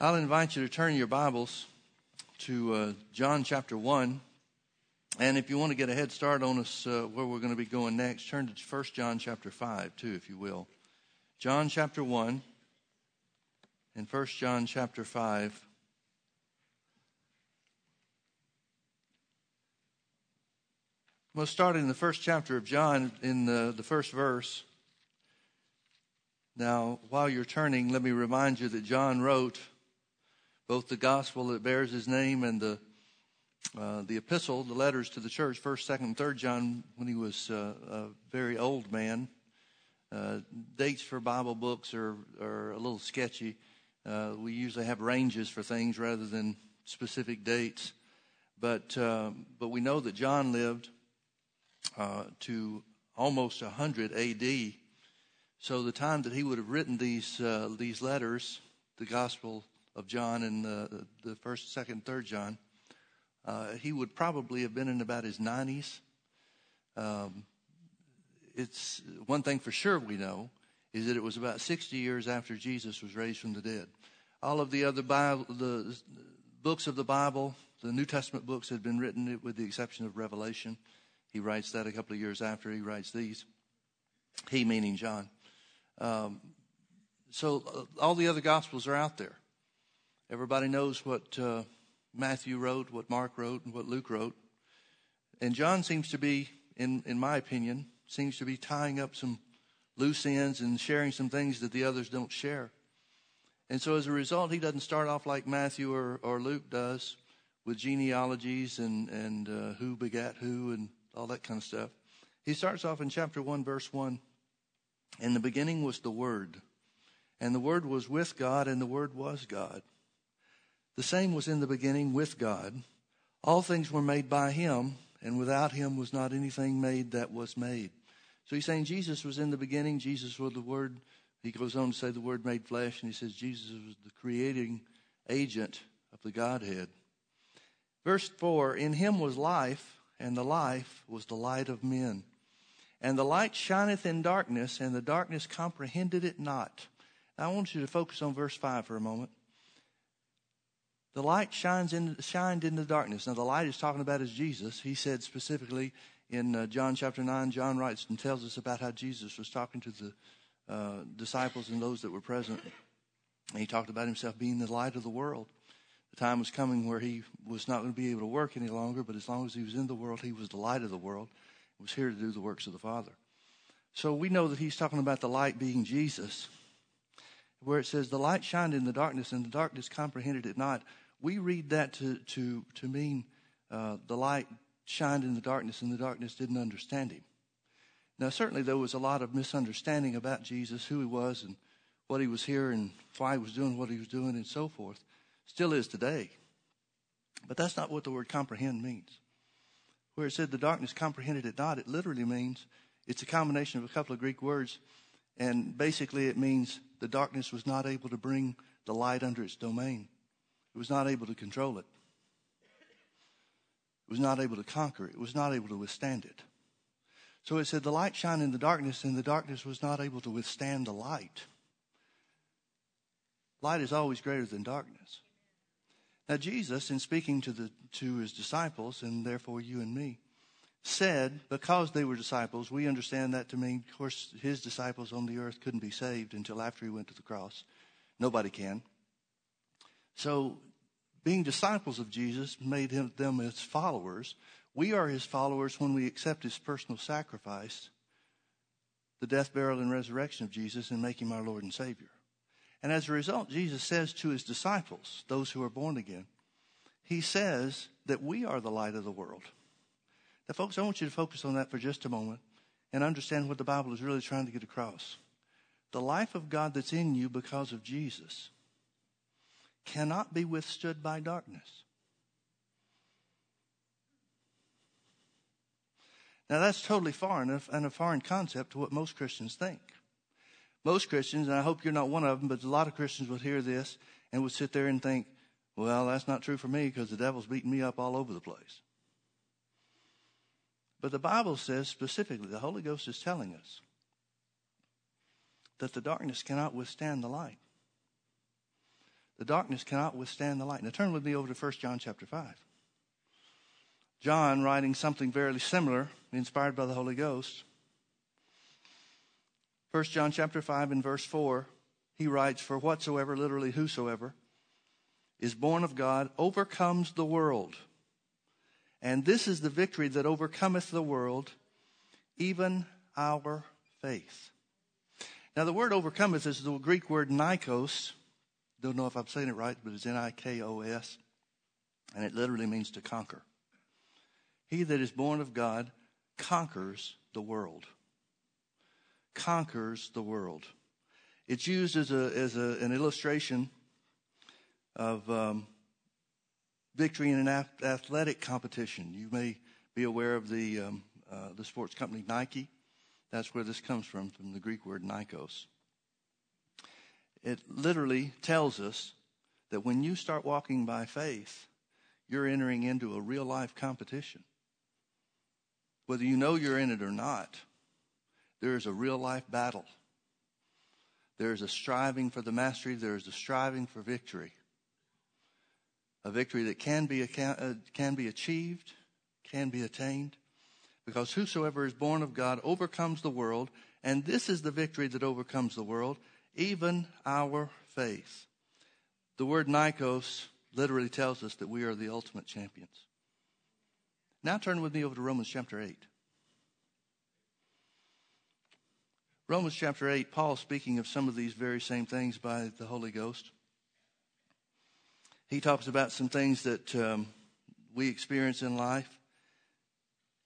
I'll invite you to turn your Bibles to uh, John chapter 1. And if you want to get a head start on us uh, where we're going to be going next, turn to 1 John chapter 5, too, if you will. John chapter 1 and 1 John chapter 5. We'll start in the first chapter of John in the, the first verse. Now, while you're turning, let me remind you that John wrote both the gospel that bears his name and the uh, the epistle, the letters to the church, first, second, and third John, when he was uh, a very old man. Uh, dates for Bible books are are a little sketchy. Uh, we usually have ranges for things rather than specific dates, but uh, but we know that John lived uh, to almost 100 A.D. So the time that he would have written these these letters, the Gospel of John and the, the first, second, third John, uh, he would probably have been in about his 90s. Um, it's one thing for sure we know is that it was about 60 years after Jesus was raised from the dead. All of the other Bible, the books of the Bible, the New Testament books had been written with the exception of Revelation. He writes that a couple of years after he writes these. He meaning John. Um, so uh, all the other gospels are out there. Everybody knows what uh, Matthew wrote, what Mark wrote, and what Luke wrote. And John seems to be, in, in my opinion, seems to be tying up some loose ends and sharing some things that the others don't share. And so as a result, he doesn't start off like Matthew or, or Luke does with genealogies and, and uh, who begat who and all that kind of stuff. He starts off in chapter 1, verse 1 in the beginning was the Word, and the Word was with God, and the Word was God. The same was in the beginning with God. All things were made by Him, and without Him was not anything made that was made. So he's saying Jesus was in the beginning, Jesus was the Word. He goes on to say the Word made flesh, and he says Jesus was the creating agent of the Godhead. Verse 4 In Him was life, and the life was the light of men. And the light shineth in darkness, and the darkness comprehended it not. Now, I want you to focus on verse 5 for a moment. The light shines in, shined in the darkness. Now, the light is talking about is Jesus. He said specifically in uh, John chapter 9, John writes and tells us about how Jesus was talking to the uh, disciples and those that were present. And he talked about himself being the light of the world. The time was coming where he was not going to be able to work any longer, but as long as he was in the world, he was the light of the world He was here to do the works of the Father. So we know that he's talking about the light being Jesus, where it says, The light shined in the darkness, and the darkness comprehended it not. We read that to, to, to mean uh, the light shined in the darkness, and the darkness didn't understand him. Now, certainly there was a lot of misunderstanding about Jesus, who he was, and what he was here, and why he was doing what he was doing, and so forth. Still is today. But that's not what the word comprehend means where it said the darkness comprehended it not, it literally means it's a combination of a couple of Greek words. And basically, it means the darkness was not able to bring the light under its domain, it was not able to control it, it was not able to conquer it, it was not able to withstand it. So it said, The light shined in the darkness, and the darkness was not able to withstand the light. Light is always greater than darkness. Now, Jesus, in speaking to, the, to his disciples, and therefore you and me, said, because they were disciples, we understand that to mean, of course, his disciples on the earth couldn't be saved until after he went to the cross. Nobody can. So, being disciples of Jesus made him, them his followers. We are his followers when we accept his personal sacrifice, the death, burial, and resurrection of Jesus, and make him our Lord and Savior. And as a result, Jesus says to his disciples, those who are born again, he says that we are the light of the world. Now, folks, I want you to focus on that for just a moment and understand what the Bible is really trying to get across. The life of God that's in you because of Jesus cannot be withstood by darkness. Now, that's totally foreign and a foreign concept to what most Christians think most Christians, and I hope you're not one of them, but a lot of Christians would hear this and would sit there and think, well, that's not true for me because the devil's beating me up all over the place. But the Bible says specifically, the Holy Ghost is telling us that the darkness cannot withstand the light. The darkness cannot withstand the light. Now turn with me over to 1 John chapter 5. John writing something very similar, inspired by the Holy Ghost. 1 John chapter 5 and verse 4, he writes, For whatsoever, literally whosoever, is born of God overcomes the world. And this is the victory that overcometh the world, even our faith. Now, the word overcometh is the Greek word nikos. Don't know if I'm saying it right, but it's N I K O S. And it literally means to conquer. He that is born of God conquers the world. Conquers the world. It's used as, a, as a, an illustration of um, victory in an athletic competition. You may be aware of the, um, uh, the sports company Nike. That's where this comes from, from the Greek word nikos. It literally tells us that when you start walking by faith, you're entering into a real life competition. Whether you know you're in it or not, there is a real life battle. There is a striving for the mastery, there is a striving for victory. A victory that can be, uh, can be achieved, can be attained, because whosoever is born of God overcomes the world, and this is the victory that overcomes the world, even our faith. The word Nikos literally tells us that we are the ultimate champions. Now turn with me over to Romans chapter 8. Romans chapter 8, Paul speaking of some of these very same things by the Holy Ghost. He talks about some things that um, we experience in life.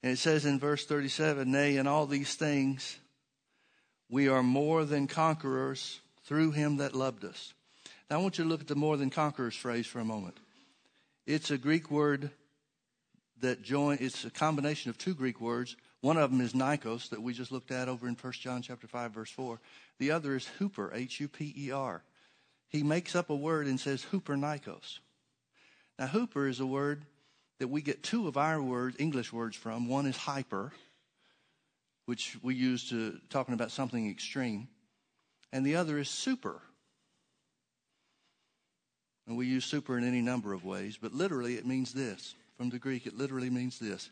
And it says in verse 37 Nay, in all these things, we are more than conquerors through him that loved us. Now, I want you to look at the more than conquerors phrase for a moment. It's a Greek word that join, it's a combination of two Greek words. One of them is nikos that we just looked at over in 1 John chapter 5 verse 4. The other is hooper, H U P E R. He makes up a word and says hooper nikos. Now, hooper is a word that we get two of our words, English words from. One is hyper, which we use to talking about something extreme, and the other is super. And we use super in any number of ways, but literally it means this. From the Greek, it literally means this.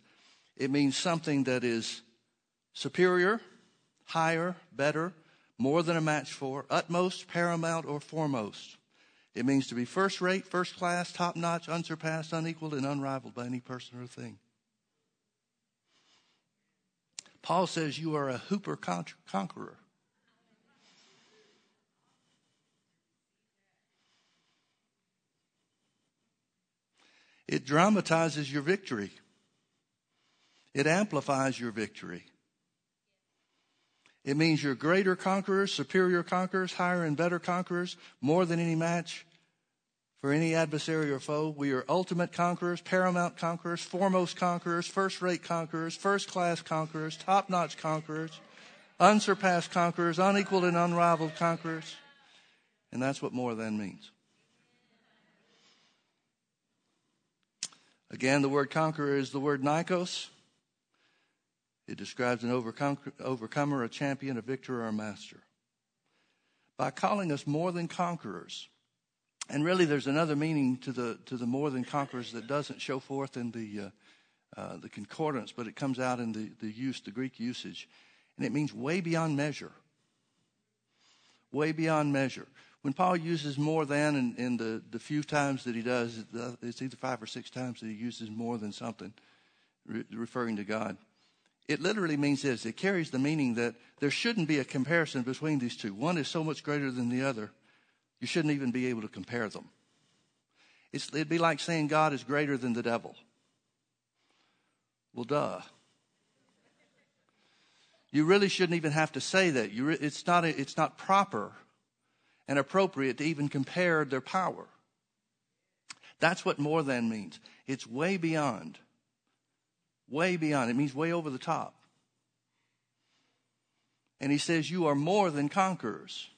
It means something that is superior, higher, better, more than a match for, utmost, paramount, or foremost. It means to be first rate, first class, top notch, unsurpassed, unequaled, and unrivaled by any person or thing. Paul says you are a hooper conqueror. It dramatizes your victory. It amplifies your victory. It means you're greater conquerors, superior conquerors, higher and better conquerors, more than any match for any adversary or foe. We are ultimate conquerors, paramount conquerors, foremost conquerors, first rate conquerors, first class conquerors, top notch conquerors, unsurpassed conquerors, unequaled and unrivaled conquerors. And that's what more than means. Again, the word conqueror is the word nikos. It describes an overcomer, a champion, a victor, or a master. By calling us more than conquerors, and really there's another meaning to the to the more than conquerors that doesn't show forth in the uh, uh, the concordance, but it comes out in the, the use, the Greek usage, and it means way beyond measure. Way beyond measure. When Paul uses more than in, in the, the few times that he does, it's either five or six times that he uses more than something, re- referring to God it literally means this it carries the meaning that there shouldn't be a comparison between these two. One is so much greater than the other, you shouldn't even be able to compare them. It's, it'd be like saying God is greater than the devil. Well, duh. You really shouldn't even have to say that. Re- it's, not a, it's not proper and appropriate to even compare their power. That's what more than means. It's way beyond Way beyond. It means way over the top. And he says, You are more than conquerors.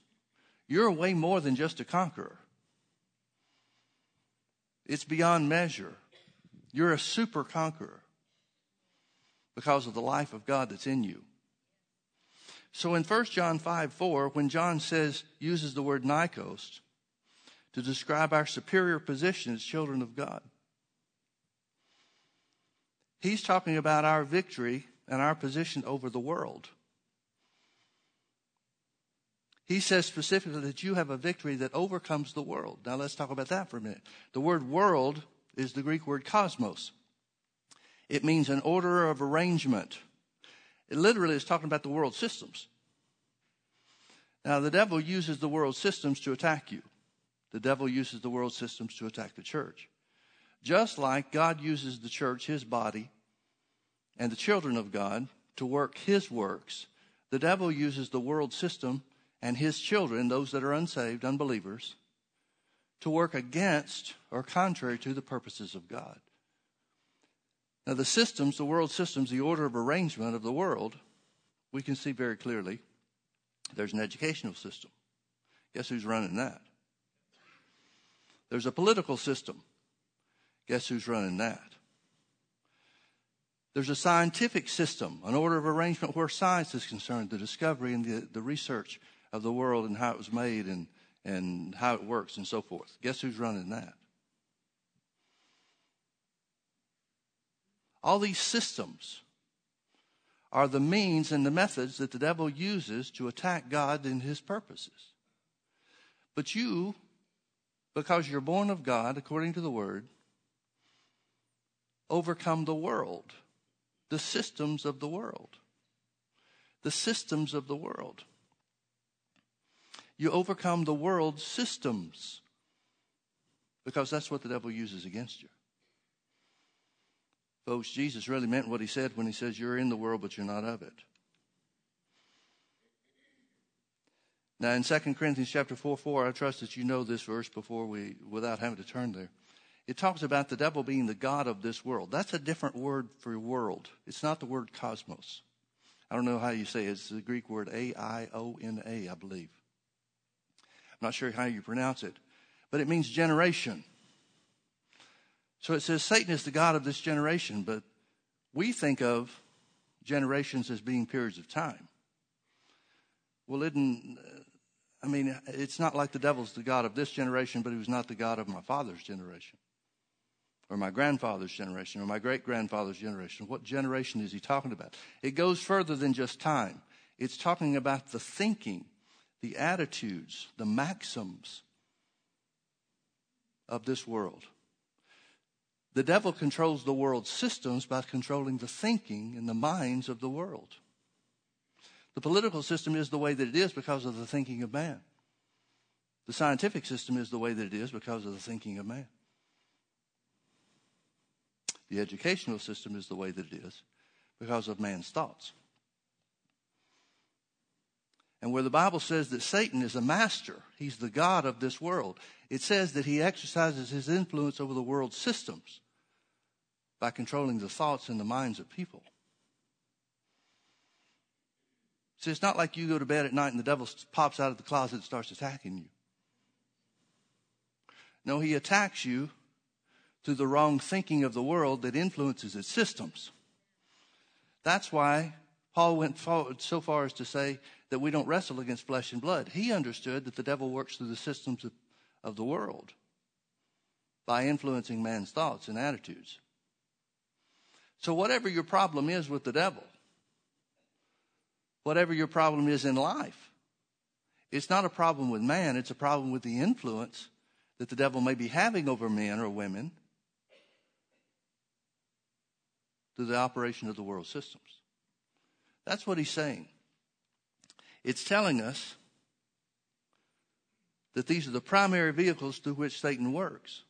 You're way more than just a conqueror. It's beyond measure. You're a super conqueror because of the life of God that's in you. So in 1 John 5 4, when John says, uses the word nikos to describe our superior position as children of God. He's talking about our victory and our position over the world. He says specifically that you have a victory that overcomes the world. Now let's talk about that for a minute. The word world is the Greek word cosmos. It means an order of arrangement. It literally is talking about the world systems. Now, the devil uses the world systems to attack you. The devil uses the world systems to attack the church. Just like God uses the church, his body, and the children of God to work his works, the devil uses the world system and his children, those that are unsaved, unbelievers, to work against or contrary to the purposes of God. Now, the systems, the world systems, the order of arrangement of the world, we can see very clearly there's an educational system. Guess who's running that? There's a political system. Guess who's running that? There's a scientific system, an order of arrangement where science is concerned, the discovery and the, the research of the world and how it was made and, and how it works and so forth. Guess who's running that? All these systems are the means and the methods that the devil uses to attack God and his purposes. But you, because you're born of God, according to the word, overcome the world, the systems of the world. The systems of the world. You overcome the world's systems because that's what the devil uses against you. Folks, Jesus really meant what he said when he says, You're in the world, but you're not of it. Now, in 2 Corinthians chapter 4 4, I trust that you know this verse before we, without having to turn there. It talks about the devil being the God of this world. That's a different word for world. It's not the word cosmos. I don't know how you say it. It's the Greek word A I O N A, I believe. I'm not sure how you pronounce it, but it means generation. So it says Satan is the God of this generation, but we think of generations as being periods of time. Well, isn't, uh, I mean, it's not like the devil's the God of this generation, but he was not the God of my father's generation, or my grandfather's generation, or my great grandfather's generation. What generation is he talking about? It goes further than just time. It's talking about the thinking, the attitudes, the maxims of this world. The devil controls the world's systems by controlling the thinking and the minds of the world. The political system is the way that it is because of the thinking of man. The scientific system is the way that it is because of the thinking of man. The educational system is the way that it is because of man's thoughts. And where the Bible says that Satan is a master, he's the God of this world, it says that he exercises his influence over the world's systems by controlling the thoughts and the minds of people. See, it's not like you go to bed at night and the devil pops out of the closet and starts attacking you. No, he attacks you through the wrong thinking of the world that influences its systems. That's why Paul went so far as to say that we don't wrestle against flesh and blood. He understood that the devil works through the systems of, of the world by influencing man's thoughts and attitudes. So, whatever your problem is with the devil, whatever your problem is in life, it's not a problem with man, it's a problem with the influence that the devil may be having over men or women through the operation of the world systems. That's what he's saying. It's telling us that these are the primary vehicles through which Satan works.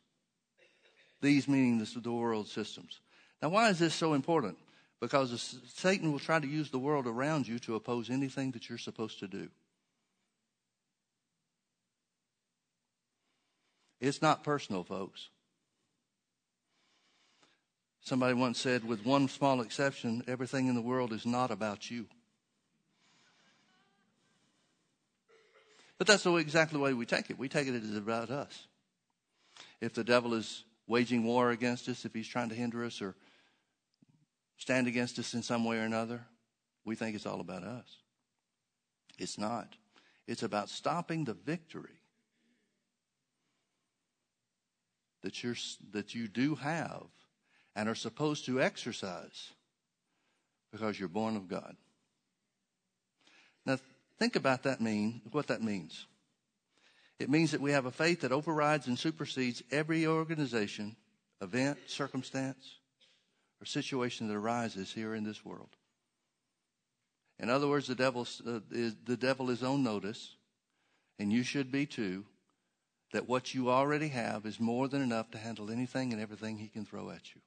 These meaning the world systems. Now, why is this so important? Because Satan will try to use the world around you to oppose anything that you're supposed to do. It's not personal, folks. Somebody once said, with one small exception, everything in the world is not about you. But that's exactly the way we take it. We take it as about us. If the devil is waging war against us, if he's trying to hinder us or stand against us in some way or another, we think it's all about us. It's not. It's about stopping the victory that, you're, that you do have and are supposed to exercise because you're born of God. Think about that mean, what that means. It means that we have a faith that overrides and supersedes every organization, event, circumstance, or situation that arises here in this world. In other words, the devil, uh, is, the devil is on notice, and you should be too, that what you already have is more than enough to handle anything and everything he can throw at you.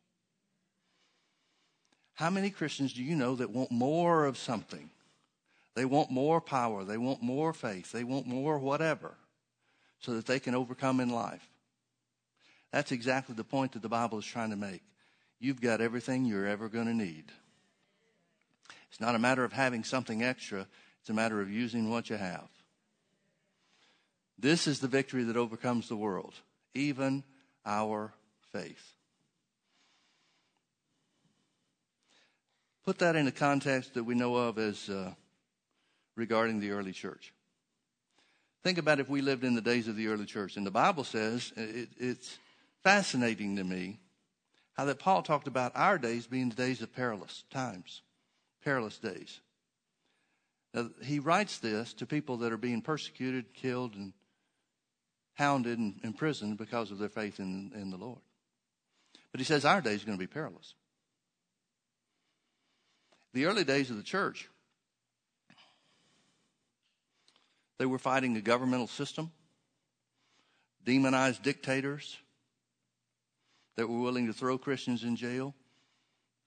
How many Christians do you know that want more of something? They want more power. They want more faith. They want more whatever so that they can overcome in life. That's exactly the point that the Bible is trying to make. You've got everything you're ever going to need. It's not a matter of having something extra, it's a matter of using what you have. This is the victory that overcomes the world, even our faith. Put that in a context that we know of as uh, regarding the early church. Think about if we lived in the days of the early church. And the Bible says, uh, it, it's fascinating to me how that Paul talked about our days being the days of perilous times, perilous days. Now, he writes this to people that are being persecuted, killed, and hounded and imprisoned because of their faith in, in the Lord. But he says our days are going to be perilous. The early days of the church They were fighting a governmental system, demonized dictators that were willing to throw Christians in jail,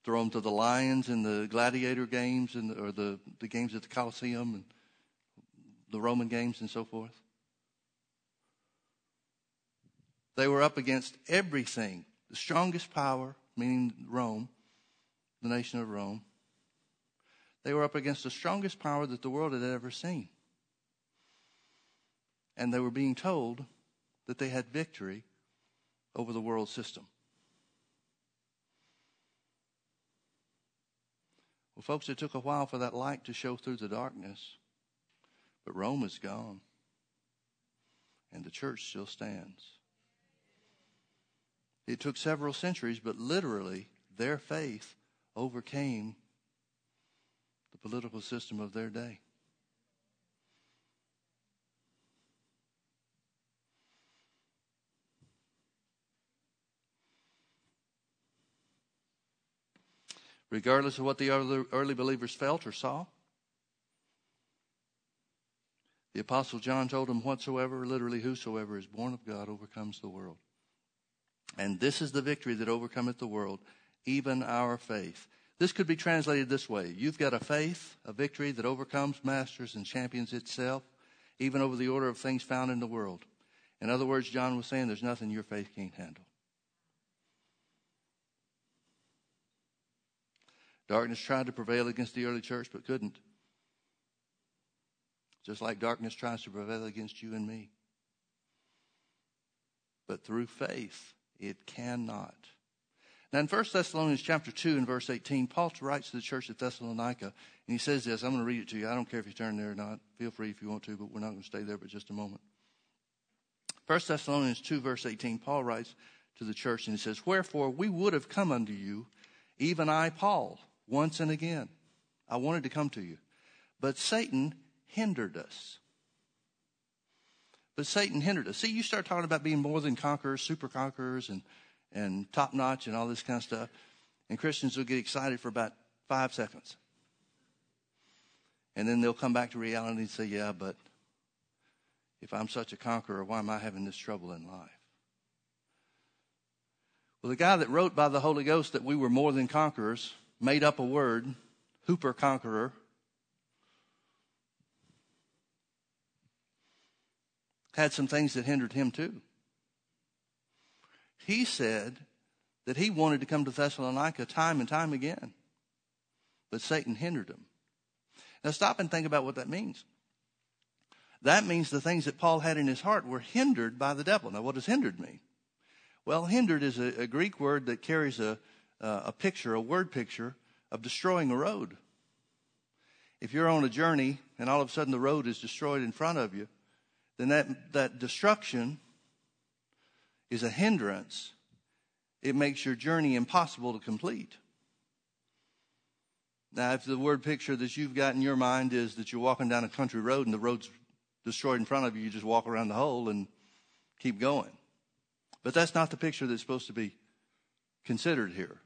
throw them to the lions in the gladiator games and or the, the games at the Colosseum and the Roman games and so forth. They were up against everything. The strongest power, meaning Rome, the nation of Rome. They were up against the strongest power that the world had ever seen and they were being told that they had victory over the world system. Well, folks, it took a while for that light to show through the darkness, but Rome is gone, and the church still stands. It took several centuries, but literally, their faith overcame the political system of their day. Regardless of what the early believers felt or saw. The Apostle John told them, Whatsoever, literally, whosoever is born of God overcomes the world. And this is the victory that overcometh the world, even our faith. This could be translated this way You've got a faith, a victory that overcomes, masters, and champions itself, even over the order of things found in the world. In other words, John was saying there's nothing your faith can't handle. Darkness tried to prevail against the early church, but couldn't. Just like darkness tries to prevail against you and me. But through faith, it cannot. Now in 1 Thessalonians chapter 2 and verse 18, Paul writes to the church at Thessalonica, and he says this, I'm going to read it to you. I don't care if you turn there or not. Feel free if you want to, but we're not going to stay there for just a moment. 1 Thessalonians 2 verse 18, Paul writes to the church and he says, Wherefore we would have come unto you, even I, Paul, once and again. I wanted to come to you. But Satan hindered us. But Satan hindered us. See, you start talking about being more than conquerors, super conquerors, and, and top notch, and all this kind of stuff. And Christians will get excited for about five seconds. And then they'll come back to reality and say, yeah, but if I'm such a conqueror, why am I having this trouble in life? Well, the guy that wrote by the Holy Ghost that we were more than conquerors made up a word, hooper conqueror. Had some things that hindered him too. He said that he wanted to come to Thessalonica time and time again, but Satan hindered him. Now stop and think about what that means. That means the things that Paul had in his heart were hindered by the devil. Now, what does hindered mean? Well, hindered is a, a Greek word that carries a, uh, a picture, a word picture of destroying a road. If you're on a journey and all of a sudden the road is destroyed in front of you, then that, that destruction is a hindrance, it makes your journey impossible to complete. Now, if the word picture that you've got in your mind is that you're walking down a country road and the road's destroyed in front of you, you just walk around the hole and keep going. But that's not the picture that's supposed to be considered here.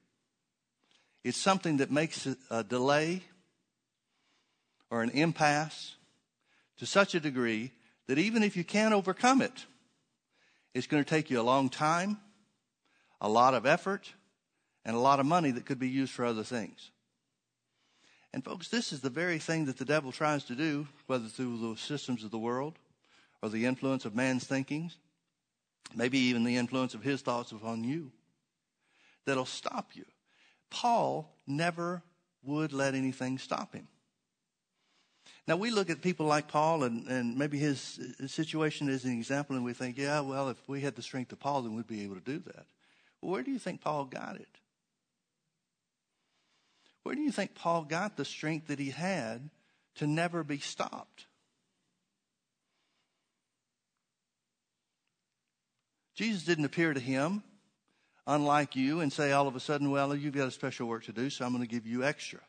It's something that makes a delay or an impasse to such a degree that even if you can overcome it, it's going to take you a long time, a lot of effort, and a lot of money that could be used for other things. And folks, this is the very thing that the devil tries to do, whether through the systems of the world or the influence of man's thinkings, maybe even the influence of his thoughts upon you, that'll stop you. Paul never would let anything stop him. Now, we look at people like Paul, and, and maybe his, his situation is an example, and we think, yeah, well, if we had the strength of Paul, then we'd be able to do that. Well, where do you think Paul got it? Where do you think Paul got the strength that he had to never be stopped? Jesus didn't appear to him, unlike you, and say all of a sudden, well, you've got a special work to do, so I'm going to give you extra.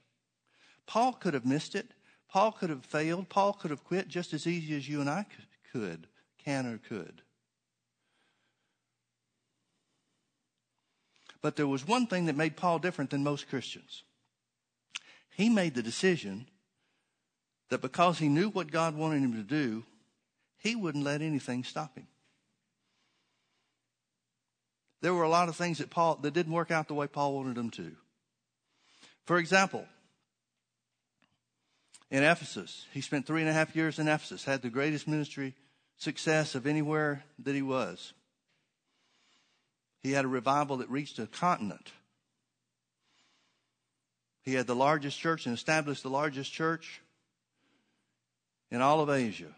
Paul could have missed it. Paul could have failed. Paul could have quit just as easy as you and I could, can or could. But there was one thing that made Paul different than most Christians. He made the decision that because he knew what God wanted him to do, he wouldn't let anything stop him. There were a lot of things that Paul that didn't work out the way Paul wanted them to. For example, in Ephesus. He spent three and a half years in Ephesus, had the greatest ministry success of anywhere that he was. He had a revival that reached a continent. He had the largest church and established the largest church in all of Asia.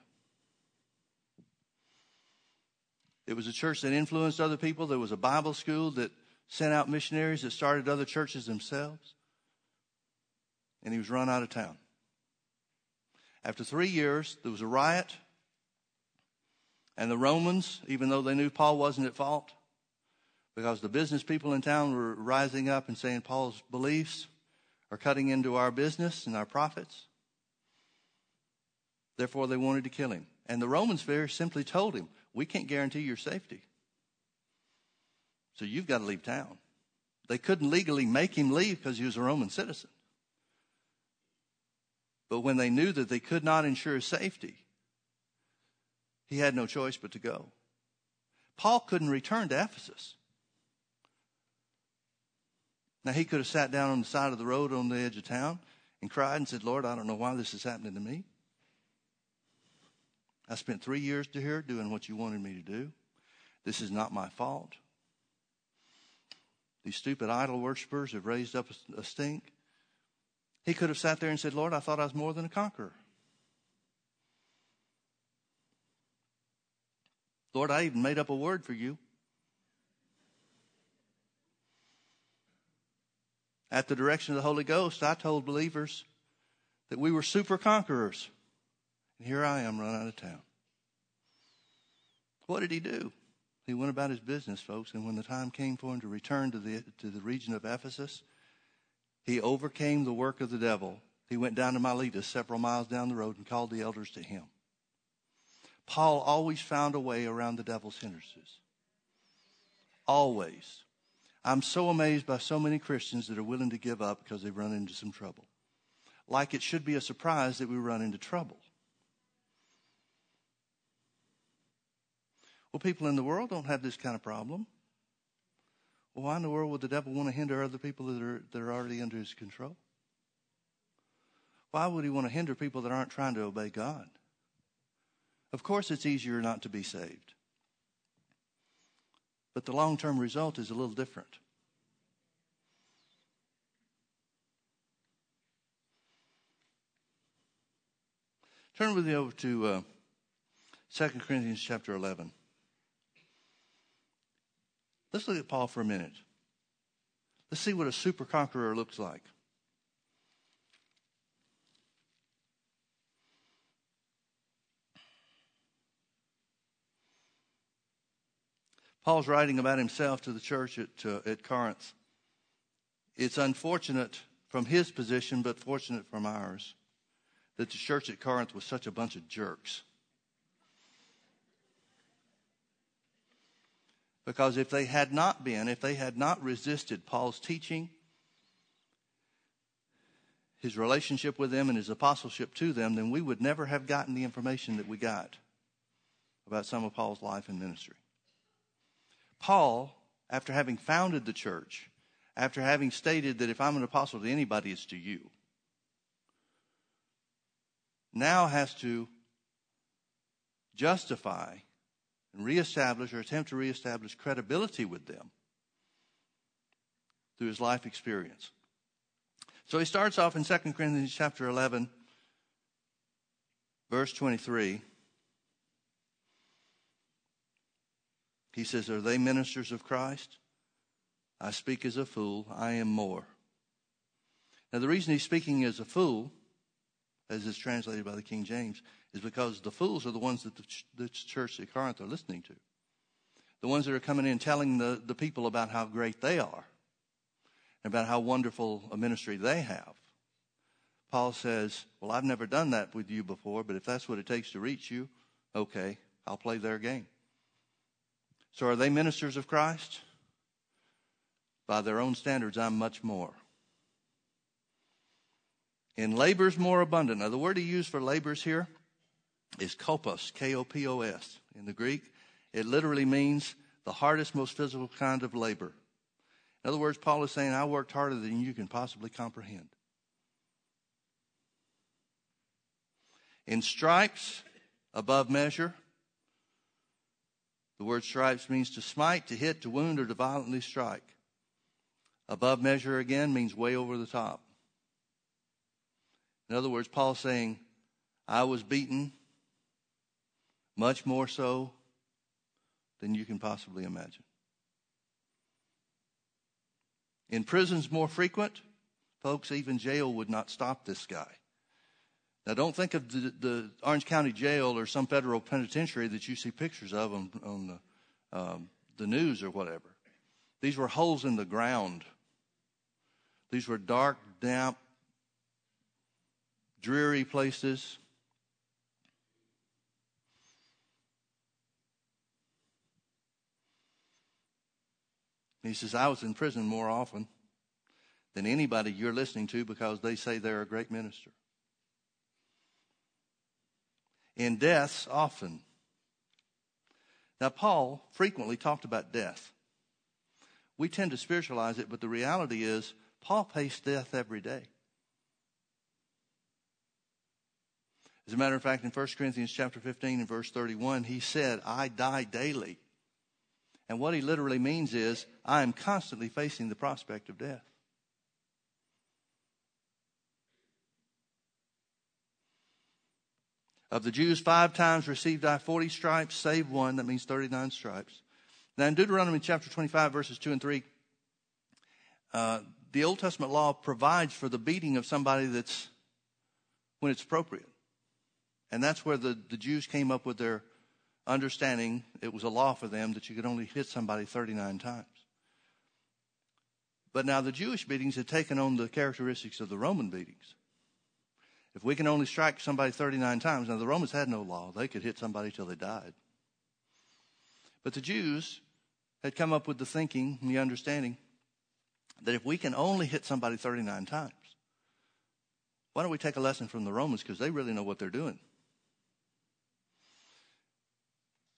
It was a church that influenced other people. There was a Bible school that sent out missionaries that started other churches themselves. And he was run out of town. After three years, there was a riot. And the Romans, even though they knew Paul wasn't at fault, because the business people in town were rising up and saying Paul's beliefs are cutting into our business and our profits. Therefore, they wanted to kill him. And the Romans very simply told him, We can't guarantee your safety. So you've got to leave town. They couldn't legally make him leave because he was a Roman citizen. But when they knew that they could not ensure safety, he had no choice but to go. Paul couldn't return to Ephesus. Now, he could have sat down on the side of the road on the edge of town and cried and said, Lord, I don't know why this is happening to me. I spent three years to here doing what you wanted me to do. This is not my fault. These stupid idol worshippers have raised up a stink. He could have sat there and said, Lord, I thought I was more than a conqueror. Lord, I even made up a word for you. At the direction of the Holy Ghost, I told believers that we were super conquerors. And here I am run out of town. What did he do? He went about his business, folks, and when the time came for him to return to the, to the region of Ephesus, he overcame the work of the devil. He went down to Miletus, several miles down the road, and called the elders to him. Paul always found a way around the devil's hindrances. Always. I'm so amazed by so many Christians that are willing to give up because they've run into some trouble. Like it should be a surprise that we run into trouble. Well, people in the world don't have this kind of problem. Well, why in the world would the devil want to hinder other people that are, that are already under his control? Why would he want to hinder people that aren't trying to obey God? Of course, it's easier not to be saved. But the long term result is a little different. Turn with me over to uh, 2 Corinthians chapter 11. Let's look at Paul for a minute. Let's see what a super conqueror looks like. Paul's writing about himself to the church at, uh, at Corinth. It's unfortunate from his position, but fortunate from ours, that the church at Corinth was such a bunch of jerks. Because if they had not been, if they had not resisted Paul's teaching, his relationship with them, and his apostleship to them, then we would never have gotten the information that we got about some of Paul's life and ministry. Paul, after having founded the church, after having stated that if I'm an apostle to anybody, it's to you, now has to justify and reestablish or attempt to reestablish credibility with them through his life experience. So he starts off in 2 Corinthians chapter 11, verse 23. He says, Are they ministers of Christ? I speak as a fool. I am more. Now, the reason he's speaking as a fool, as is translated by the King James, is because the fools are the ones that the, ch- the church at Corinth are listening to. The ones that are coming in telling the, the people about how great they are, and about how wonderful a ministry they have. Paul says, Well, I've never done that with you before, but if that's what it takes to reach you, okay, I'll play their game. So are they ministers of Christ? By their own standards, I'm much more. In labors more abundant. Now, the word he used for labors here is kopos, K O P O S. In the Greek, it literally means the hardest, most physical kind of labor. In other words, Paul is saying, I worked harder than you can possibly comprehend. In stripes, above measure, the word stripes means to smite, to hit, to wound, or to violently strike. Above measure again means way over the top. In other words, Paul's saying, I was beaten much more so than you can possibly imagine. In prisons more frequent, folks, even jail would not stop this guy. Now, don't think of the, the, Orange County Jail or some federal penitentiary that you see pictures of on, on the, um, the news or whatever. These were holes in the ground. These were dark, damp, dreary places. He says, I was in prison more often than anybody you're listening to because they say they're a great minister in deaths often. Now, Paul frequently talked about death. We tend to spiritualize it, but the reality is, Paul faced death every day. As a matter of fact, in 1 Corinthians chapter 15 and verse 31, he said, I die daily. And what he literally means is, I am constantly facing the prospect of death. Of the Jews, five times received I 40 stripes, save one. That means 39 stripes. Now, in Deuteronomy chapter 25, verses 2 and 3, uh, the Old Testament law provides for the beating of somebody that's when it's appropriate. And that's where the, the Jews came up with their understanding. It was a law for them that you could only hit somebody 39 times. But now the Jewish beatings had taken on the characteristics of the Roman beatings. If we can only strike somebody 39 times, now the Romans had no law. They could hit somebody till they died. But the Jews had come up with the thinking and the understanding that if we can only hit somebody 39 times, why don't we take a lesson from the Romans because they really know what they're doing?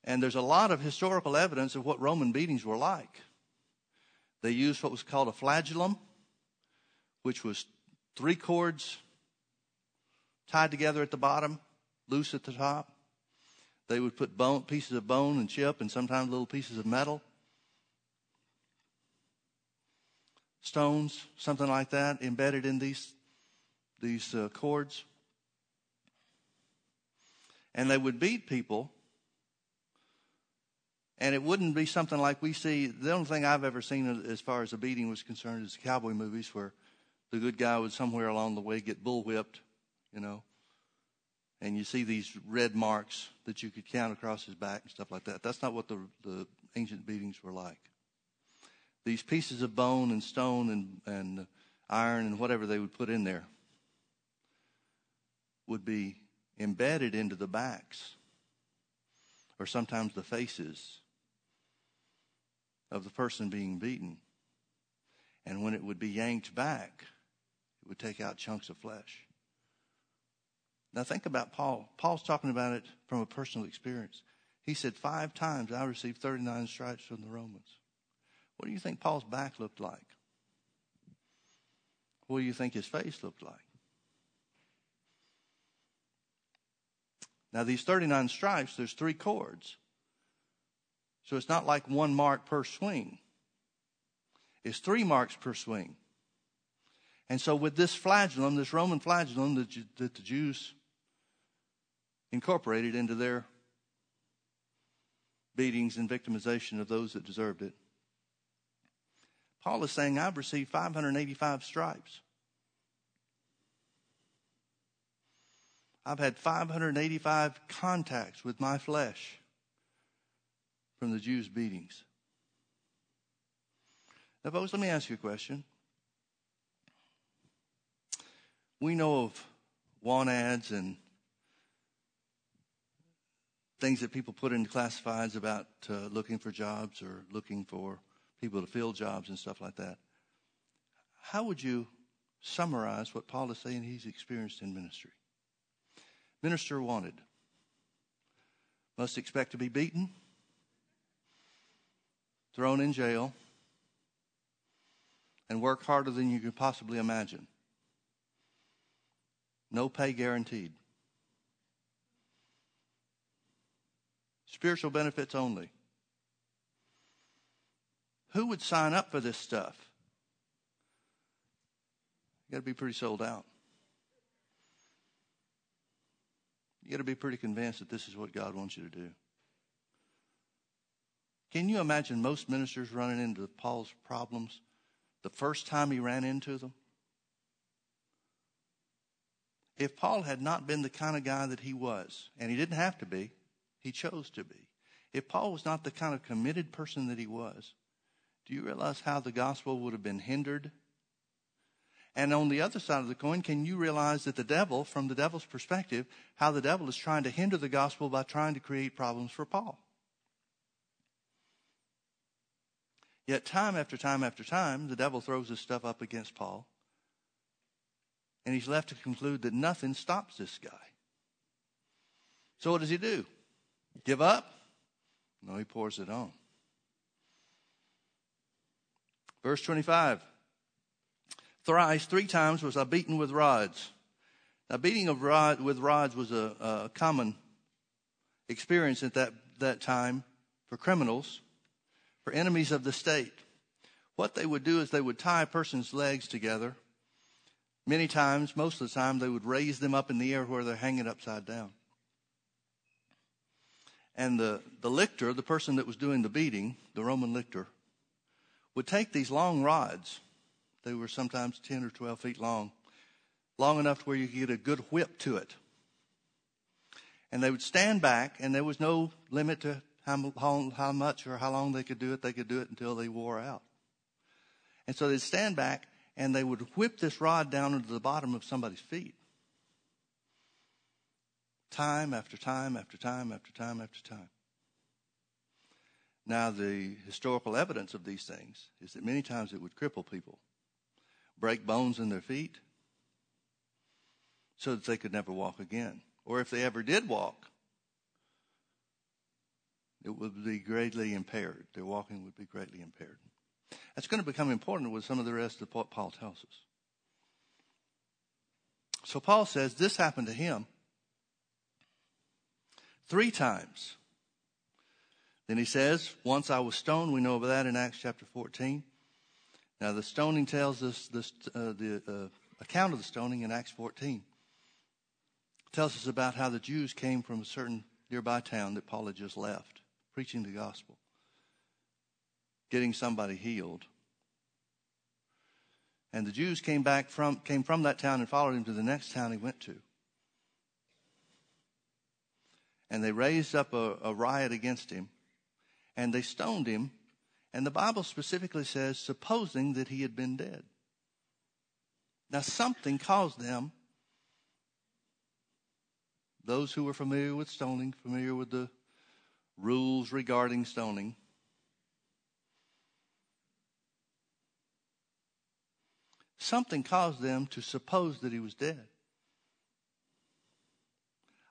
And there's a lot of historical evidence of what Roman beatings were like. They used what was called a flagellum, which was three cords tied together at the bottom, loose at the top. They would put bone, pieces of bone and chip and sometimes little pieces of metal, stones, something like that, embedded in these, these uh, cords. And they would beat people. And it wouldn't be something like we see. The only thing I've ever seen as far as a beating was concerned is cowboy movies where the good guy would somewhere along the way get bullwhipped you know. And you see these red marks that you could count across his back and stuff like that. That's not what the, the ancient beatings were like. These pieces of bone and stone and, and iron and whatever they would put in there would be embedded into the backs or sometimes the faces of the person being beaten. And when it would be yanked back, it would take out chunks of flesh. Now think about Paul. Paul's talking about it from a personal experience. He said, Five times I received 39 stripes from the Romans. What do you think Paul's back looked like? What do you think his face looked like? Now, these 39 stripes, there's three cords. So it's not like one mark per swing, it's three marks per swing. And so, with this flagellum, this Roman flagellum that, that the Jews incorporated into their beatings and victimization of those that deserved it, Paul is saying, I've received 585 stripes. I've had 585 contacts with my flesh from the Jews' beatings. Now, folks, let me ask you a question. We know of want ads and things that people put into classifieds about uh, looking for jobs or looking for people to fill jobs and stuff like that. How would you summarize what Paul is saying he's experienced in ministry? Minister wanted. Must expect to be beaten, thrown in jail, and work harder than you could possibly imagine. No pay guaranteed. Spiritual benefits only. Who would sign up for this stuff? You got to be pretty sold out. You got to be pretty convinced that this is what God wants you to do. Can you imagine most ministers running into Paul's problems the first time he ran into them? If Paul had not been the kind of guy that he was, and he didn't have to be, he chose to be. If Paul was not the kind of committed person that he was, do you realize how the gospel would have been hindered? And on the other side of the coin, can you realize that the devil, from the devil's perspective, how the devil is trying to hinder the gospel by trying to create problems for Paul? Yet, time after time after time, the devil throws this stuff up against Paul. And he's left to conclude that nothing stops this guy. So, what does he do? Give up? No, he pours it on. Verse 25. Thrice, three times, was I beaten with rods. Now, beating of rod with rods was a, a common experience at that, that time for criminals, for enemies of the state. What they would do is they would tie a person's legs together. Many times, most of the time, they would raise them up in the air where they're hanging upside down. And the, the lictor, the person that was doing the beating, the Roman lictor, would take these long rods. They were sometimes 10 or 12 feet long, long enough to where you could get a good whip to it. And they would stand back, and there was no limit to how, how, how much or how long they could do it. They could do it until they wore out. And so they'd stand back, and they would whip this rod down into the bottom of somebody's feet. Time after time after time after time after time. Now, the historical evidence of these things is that many times it would cripple people, break bones in their feet, so that they could never walk again. Or if they ever did walk, it would be greatly impaired. Their walking would be greatly impaired. That's going to become important with some of the rest of what Paul tells us. So Paul says this happened to him three times. Then he says, Once I was stoned. We know about that in Acts chapter 14. Now, the stoning tells us this, uh, the uh, account of the stoning in Acts 14 tells us about how the Jews came from a certain nearby town that Paul had just left, preaching the gospel, getting somebody healed. And the Jews came back from came from that town and followed him to the next town he went to. And they raised up a, a riot against him and they stoned him. And the Bible specifically says, supposing that he had been dead. Now, something caused them, those who were familiar with stoning, familiar with the rules regarding stoning, something caused them to suppose that he was dead.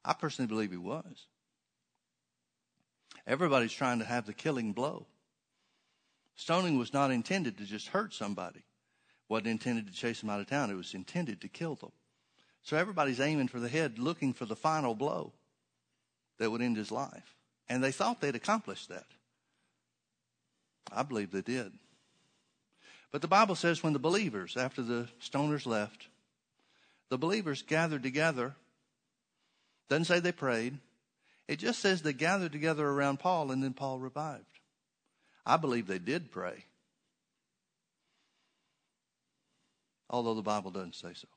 I personally believe he was. Everybody's trying to have the killing blow. Stoning was not intended to just hurt somebody. wasn't intended to chase them out of town. It was intended to kill them. So everybody's aiming for the head, looking for the final blow that would end his life. And they thought they'd accomplished that. I believe they did. But the Bible says when the believers, after the stoners left, the believers gathered together, doesn't say they prayed, it just says they gathered together around Paul and then Paul revived. I believe they did pray. Although the Bible doesn't say so.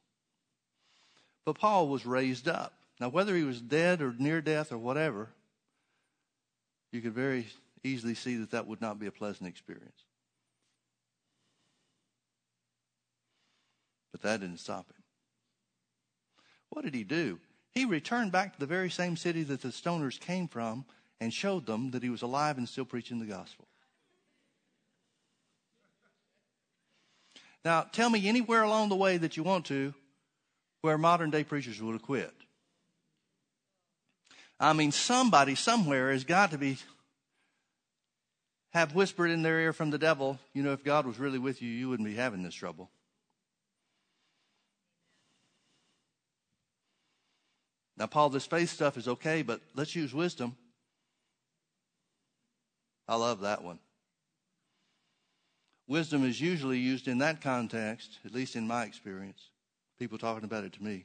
But Paul was raised up. Now, whether he was dead or near death or whatever, you could very easily see that that would not be a pleasant experience. But that didn't stop him. What did he do? He returned back to the very same city that the stoners came from and showed them that he was alive and still preaching the gospel. Now, tell me anywhere along the way that you want to where modern day preachers would have quit. I mean, somebody somewhere has got to be have whispered in their ear from the devil, you know, if God was really with you, you wouldn't be having this trouble. Now, Paul, this faith stuff is okay, but let's use wisdom. I love that one. Wisdom is usually used in that context, at least in my experience, people talking about it to me,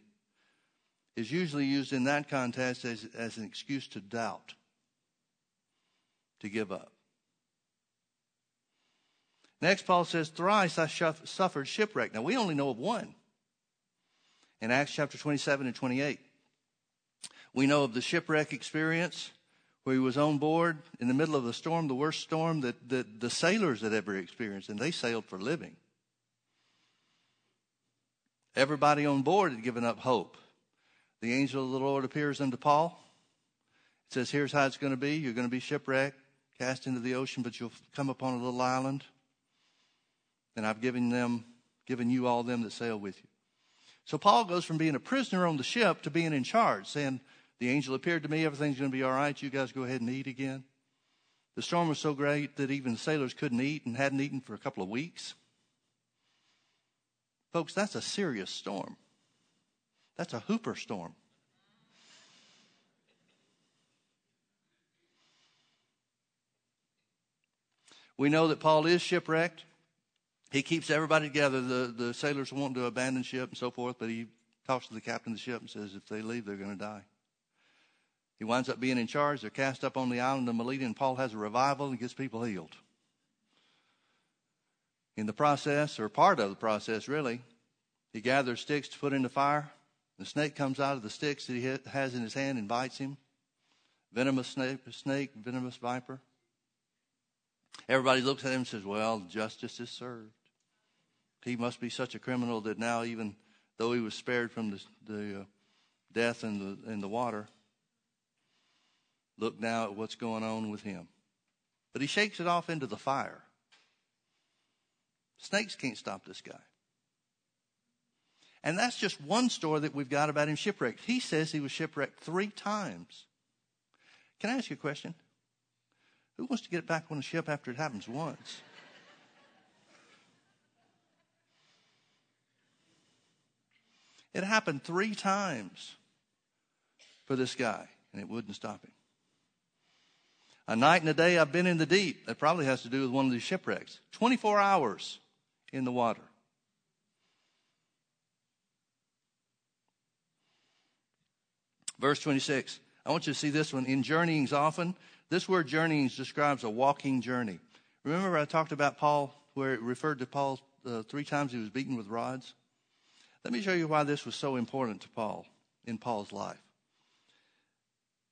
is usually used in that context as, as an excuse to doubt, to give up. Next, Paul says, Thrice I suffered shipwreck. Now, we only know of one in Acts chapter 27 and 28. We know of the shipwreck experience where he was on board in the middle of the storm, the worst storm that, that the sailors had ever experienced, and they sailed for living. Everybody on board had given up hope. The angel of the Lord appears unto Paul. It says, Here's how it's going to be. You're going to be shipwrecked, cast into the ocean, but you'll come upon a little island. And I've given them, given you all them that sail with you. So Paul goes from being a prisoner on the ship to being in charge, saying, the angel appeared to me. Everything's going to be all right. You guys go ahead and eat again. The storm was so great that even sailors couldn't eat and hadn't eaten for a couple of weeks. Folks, that's a serious storm. That's a hooper storm. We know that Paul is shipwrecked. He keeps everybody together. The, the sailors want to abandon ship and so forth, but he talks to the captain of the ship and says, if they leave, they're going to die. He winds up being in charge. They're cast up on the island of Melita, and Paul has a revival and gets people healed. In the process, or part of the process, really, he gathers sticks to put in the fire. The snake comes out of the sticks that he has in his hand and bites him. Venomous snake, snake venomous viper. Everybody looks at him and says, Well, justice is served. He must be such a criminal that now, even though he was spared from the, the uh, death in the, in the water, look now at what's going on with him. But he shakes it off into the fire. Snakes can't stop this guy. And that's just one story that we've got about him shipwrecked. He says he was shipwrecked three times. Can I ask you a question? Who wants to get back on a ship after it happens once? It happened three times for this guy, and it wouldn't stop him. A night and a day I've been in the deep. That probably has to do with one of these shipwrecks. 24 hours in the water. Verse 26. I want you to see this one. In journeyings often, this word journeyings describes a walking journey. Remember I talked about Paul, where it referred to Paul uh, three times he was beaten with rods? Let me show you why this was so important to Paul in Paul's life.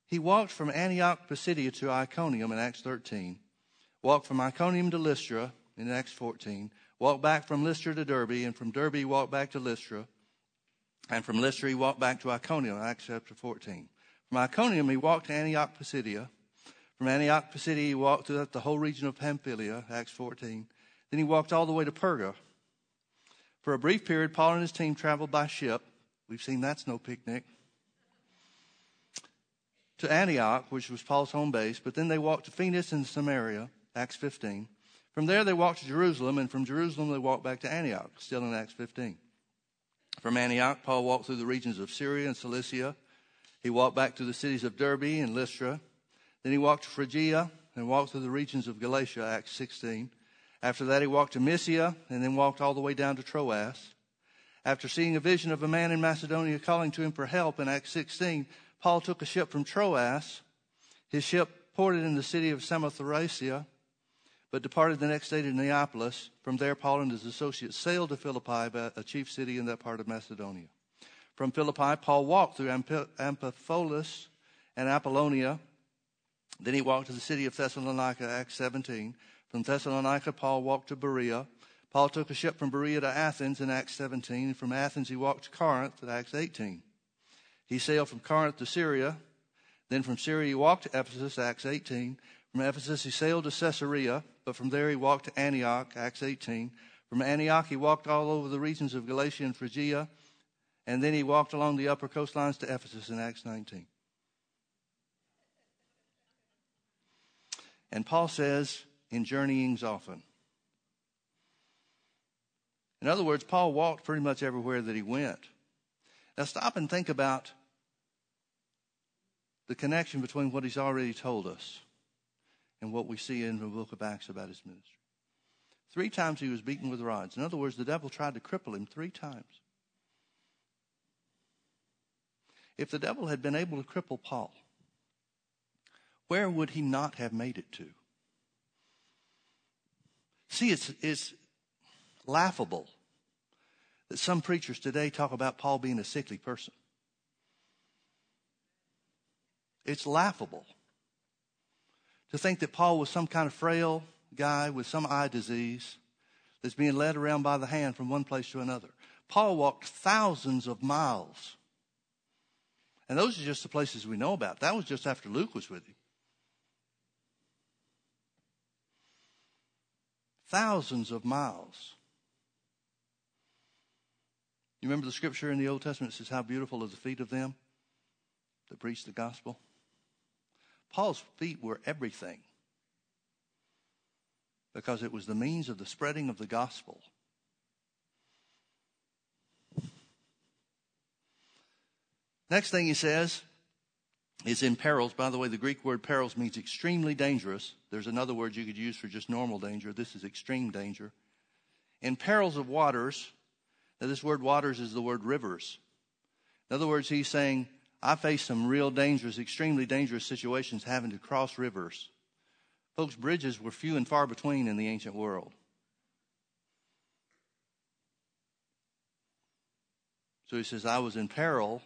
He walked from Antioch Pisidia to Iconium in Acts 13, walked from Iconium to Lystra in Acts 14, walked back from Lystra to Derbe, and from Derbe walked back to Lystra, and from Lystra he walked back to Iconium, Acts chapter 14. From Iconium he walked to Antioch Pisidia. From Antioch Pisidia he walked throughout the whole region of Pamphylia, Acts 14. Then he walked all the way to Perga. For a brief period, Paul and his team traveled by ship. We've seen that's no picnic to Antioch, which was Paul's home base, but then they walked to Phoenix and Samaria, Acts 15. From there, they walked to Jerusalem, and from Jerusalem, they walked back to Antioch, still in Acts 15. From Antioch, Paul walked through the regions of Syria and Cilicia. He walked back to the cities of Derbe and Lystra. Then he walked to Phrygia and walked through the regions of Galatia, Acts 16. After that, he walked to Mysia and then walked all the way down to Troas. After seeing a vision of a man in Macedonia calling to him for help in Acts 16, Paul took a ship from Troas. His ship ported in the city of Samothracia, but departed the next day to Neapolis. From there, Paul and his associates sailed to Philippi, a chief city in that part of Macedonia. From Philippi, Paul walked through Amphipolis and Apollonia. Then he walked to the city of Thessalonica, Acts 17. From Thessalonica, Paul walked to Berea. Paul took a ship from Berea to Athens in Acts 17. From Athens, he walked to Corinth in Acts 18. He sailed from Corinth to Syria. Then from Syria, he walked to Ephesus, Acts 18. From Ephesus, he sailed to Caesarea, but from there, he walked to Antioch, Acts 18. From Antioch, he walked all over the regions of Galatia and Phrygia, and then he walked along the upper coastlines to Ephesus in Acts 19. And Paul says, in journeyings often. In other words, Paul walked pretty much everywhere that he went. Now stop and think about the connection between what he's already told us and what we see in the book of Acts about his ministry. Three times he was beaten with rods. In other words, the devil tried to cripple him three times. If the devil had been able to cripple Paul, where would he not have made it to? See, it's, it's laughable that some preachers today talk about Paul being a sickly person. It's laughable to think that Paul was some kind of frail guy with some eye disease that's being led around by the hand from one place to another. Paul walked thousands of miles. And those are just the places we know about. That was just after Luke was with him. Thousands of miles. You remember the scripture in the Old Testament says, How beautiful are the feet of them that preach the gospel? Paul's feet were everything because it was the means of the spreading of the gospel. Next thing he says is in perils. By the way, the Greek word perils means extremely dangerous. There's another word you could use for just normal danger. This is extreme danger. In perils of waters, now this word waters is the word rivers. In other words, he's saying I faced some real dangerous, extremely dangerous situations having to cross rivers. Folks, bridges were few and far between in the ancient world. So he says, I was in peril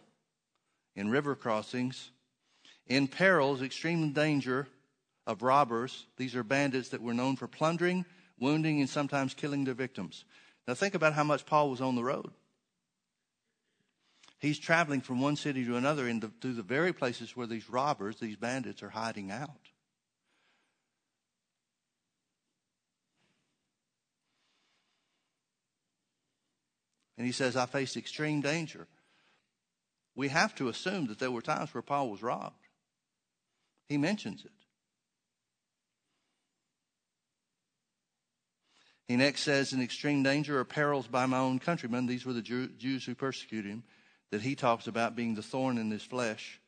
in river crossings, in perils, extreme danger of robbers. These are bandits that were known for plundering, wounding, and sometimes killing their victims. Now think about how much Paul was on the road. He's traveling from one city to another into, to the very places where these robbers, these bandits, are hiding out. And he says, I faced extreme danger. We have to assume that there were times where Paul was robbed. He mentions it. He next says, In extreme danger or perils by my own countrymen. These were the Jews who persecuted him that he talks about being the thorn in his flesh.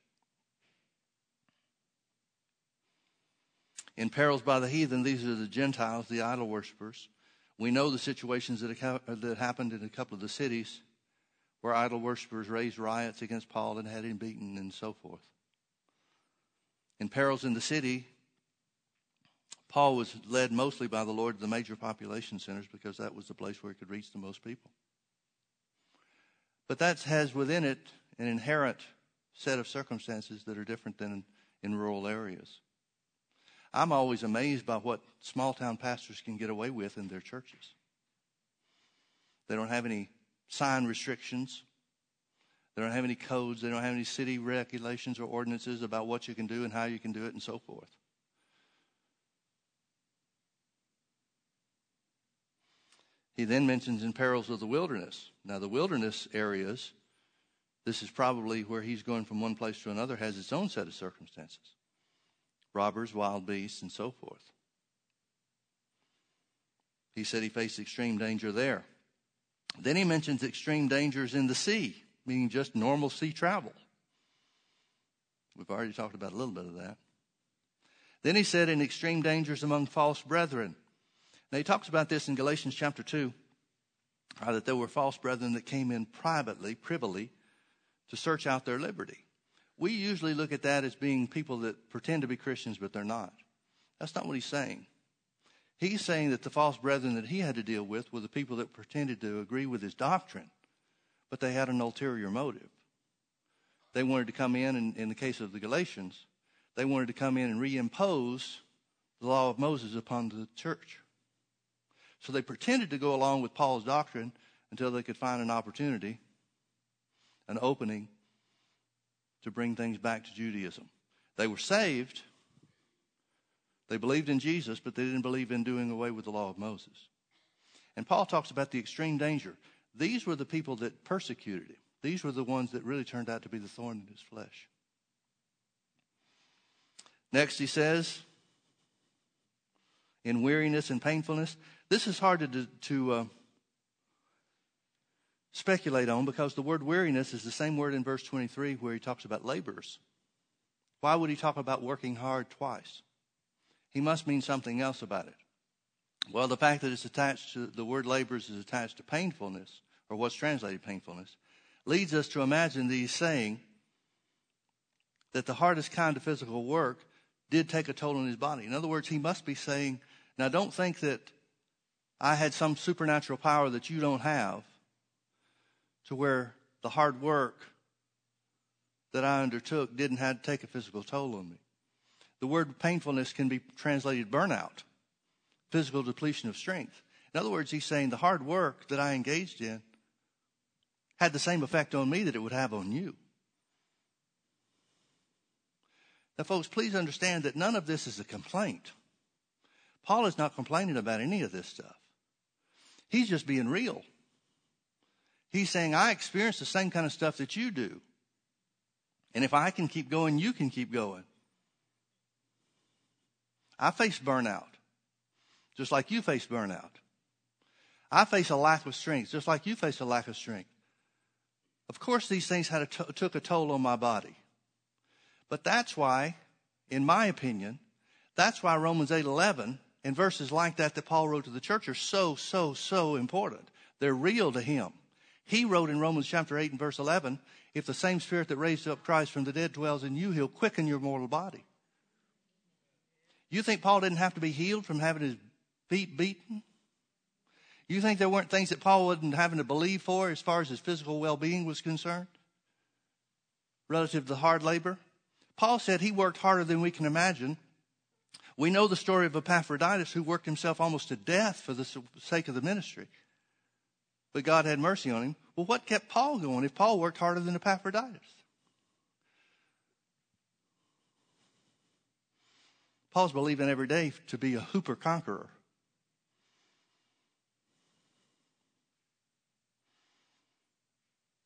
In perils by the heathen, these are the Gentiles, the idol worshippers. We know the situations that, happened in a couple of the cities where idol worshippers raised riots against Paul and had him beaten and so forth. In perils in the city, Paul was led mostly by the Lord to the major population centers because that was the place where he could reach the most people. But that has within it an inherent set of circumstances that are different than in, rural areas. I'm always amazed by what small town pastors can get away with in their churches. They don't have any sign restrictions. They don't have any codes. They don't have any city regulations or ordinances about what you can do and how you can do it and so forth. He then mentions in perils of the wilderness. Now, the wilderness areas, this is probably where he's going from one place to another, has its own set of circumstances robbers, wild beasts, and so forth. He said he faced extreme danger there. Then he mentions extreme dangers in the sea, meaning just normal sea travel. We've already talked about a little bit of that. Then he said in extreme dangers among false brethren. Now, he talks about this in Galatians chapter 2, uh, that there were false brethren that came in privately, privily, to search out their liberty. We usually look at that as being people that pretend to be Christians, but they're not. That's not what he's saying. He's saying that the false brethren that he had to deal with were the people that pretended to agree with his doctrine, but they had an ulterior motive. They wanted to come in, and in the case of the Galatians, they wanted to come in and reimpose the law of Moses upon the church. So they pretended to go along with Paul's doctrine until they could find an opportunity, an opening to bring things back to Judaism. They were saved. They believed in Jesus, but they didn't believe in doing away with the law of Moses. And Paul talks about the extreme danger. These were the people that persecuted him. These were the ones that really turned out to be the thorn in his flesh. Next, he says, in weariness and painfulness, this is hard to, to uh, speculate on because the word weariness is the same word in verse 23 where he talks about laborers. Why would he talk about working hard twice? He must mean something else about it. Well, the fact that it's attached to the word laborers is attached to painfulness, or what's translated painfulness, leads us to imagine that he's saying that the hardest kind of physical work did take a toll on his body. In other words, he must be saying, now don't think that I had some supernatural power that you don't have to where the hard work that I undertook didn't have to take a physical toll on me. The word painfulness can be translated burnout, physical depletion of strength. In other words, he's saying the hard work that I engaged in had the same effect on me that it would have on you. Now, folks, please understand that none of this is a complaint. Paul is not complaining about any of this stuff. He's just being real. He's saying, I experience the same kind of stuff that you do. And if I can keep going, you can keep going. I face burnout, just like you face burnout. I face a lack of strength, just like you face a lack of strength. Of course, these things had a t- took a toll on my body. But that's why, in my opinion, that's why Romans 8 11 and verses like that that Paul wrote to the church are so, so, so important. They're real to him. He wrote in Romans chapter 8 and verse 11, if the same spirit that raised up Christ from the dead dwells in you, he'll quicken your mortal body. You think Paul didn't have to be healed from having his feet beaten? You think there weren't things that Paul wasn't having to believe for as far as his physical well being was concerned? Relative to the hard labor? Paul said he worked harder than we can imagine we know the story of Epaphroditus who worked himself almost to death for the sake of the ministry. But God had mercy on him. Well, what kept Paul going if Paul worked harder than Epaphroditus? Paul's believing every day to be a hooper conqueror.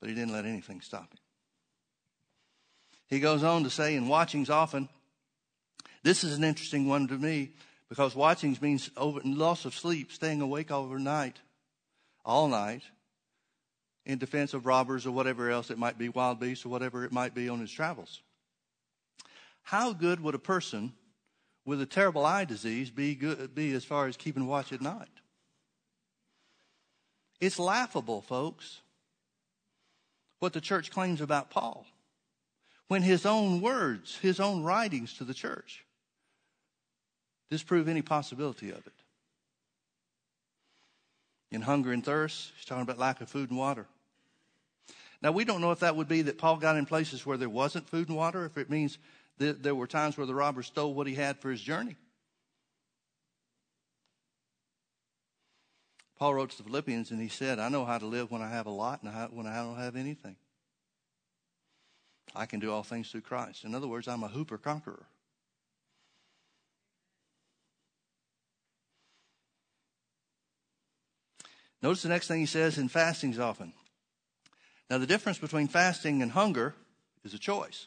But he didn't let anything stop him. He goes on to say, in watching's often this is an interesting one to me because watching means over, loss of sleep, staying awake overnight, all night, in defense of robbers or whatever else it might be, wild beasts or whatever it might be on his travels. How good would a person with a terrible eye disease be, good, be as far as keeping watch at night? It's laughable, folks, what the church claims about Paul when his own words, his own writings to the church disprove any possibility of it. In hunger and thirst, he's talking about lack of food and water. Now, we don't know if that would be that Paul got in places where there wasn't food and water, if it means that there were times where the robber stole what he had for his journey. Paul wrote to the Philippians and he said, I know how to live when I have a lot and when I don't have anything. I can do all things through Christ. In other words, I'm a hooper conqueror. Notice the next thing he says in fastings often. Now, the difference between fasting and hunger is a choice.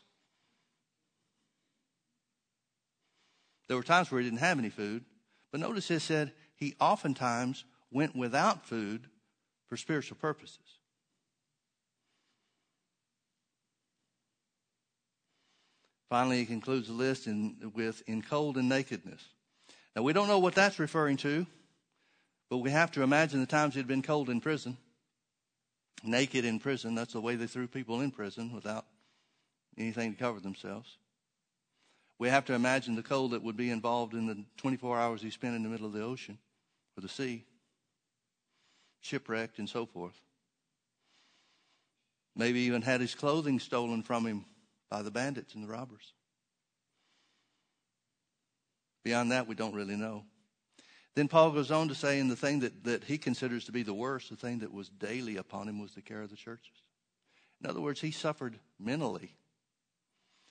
There were times where he didn't have any food, but notice he said he oftentimes went without food for spiritual purposes. Finally, he concludes the list in, with in cold and nakedness. Now, we don't know what that's referring to, but we have to imagine the times he'd been cold in prison, naked in prison. That's the way they threw people in prison without anything to cover themselves. We have to imagine the cold that would be involved in the 24 hours he spent in the middle of the ocean or the sea, shipwrecked and so forth. Maybe even had his clothing stolen from him by the bandits and the robbers. Beyond that, we don't really know. Then Paul goes on to say, and the thing that, that he considers to be the worst, the thing that was daily upon him was the care of the churches. In other words, he suffered mentally.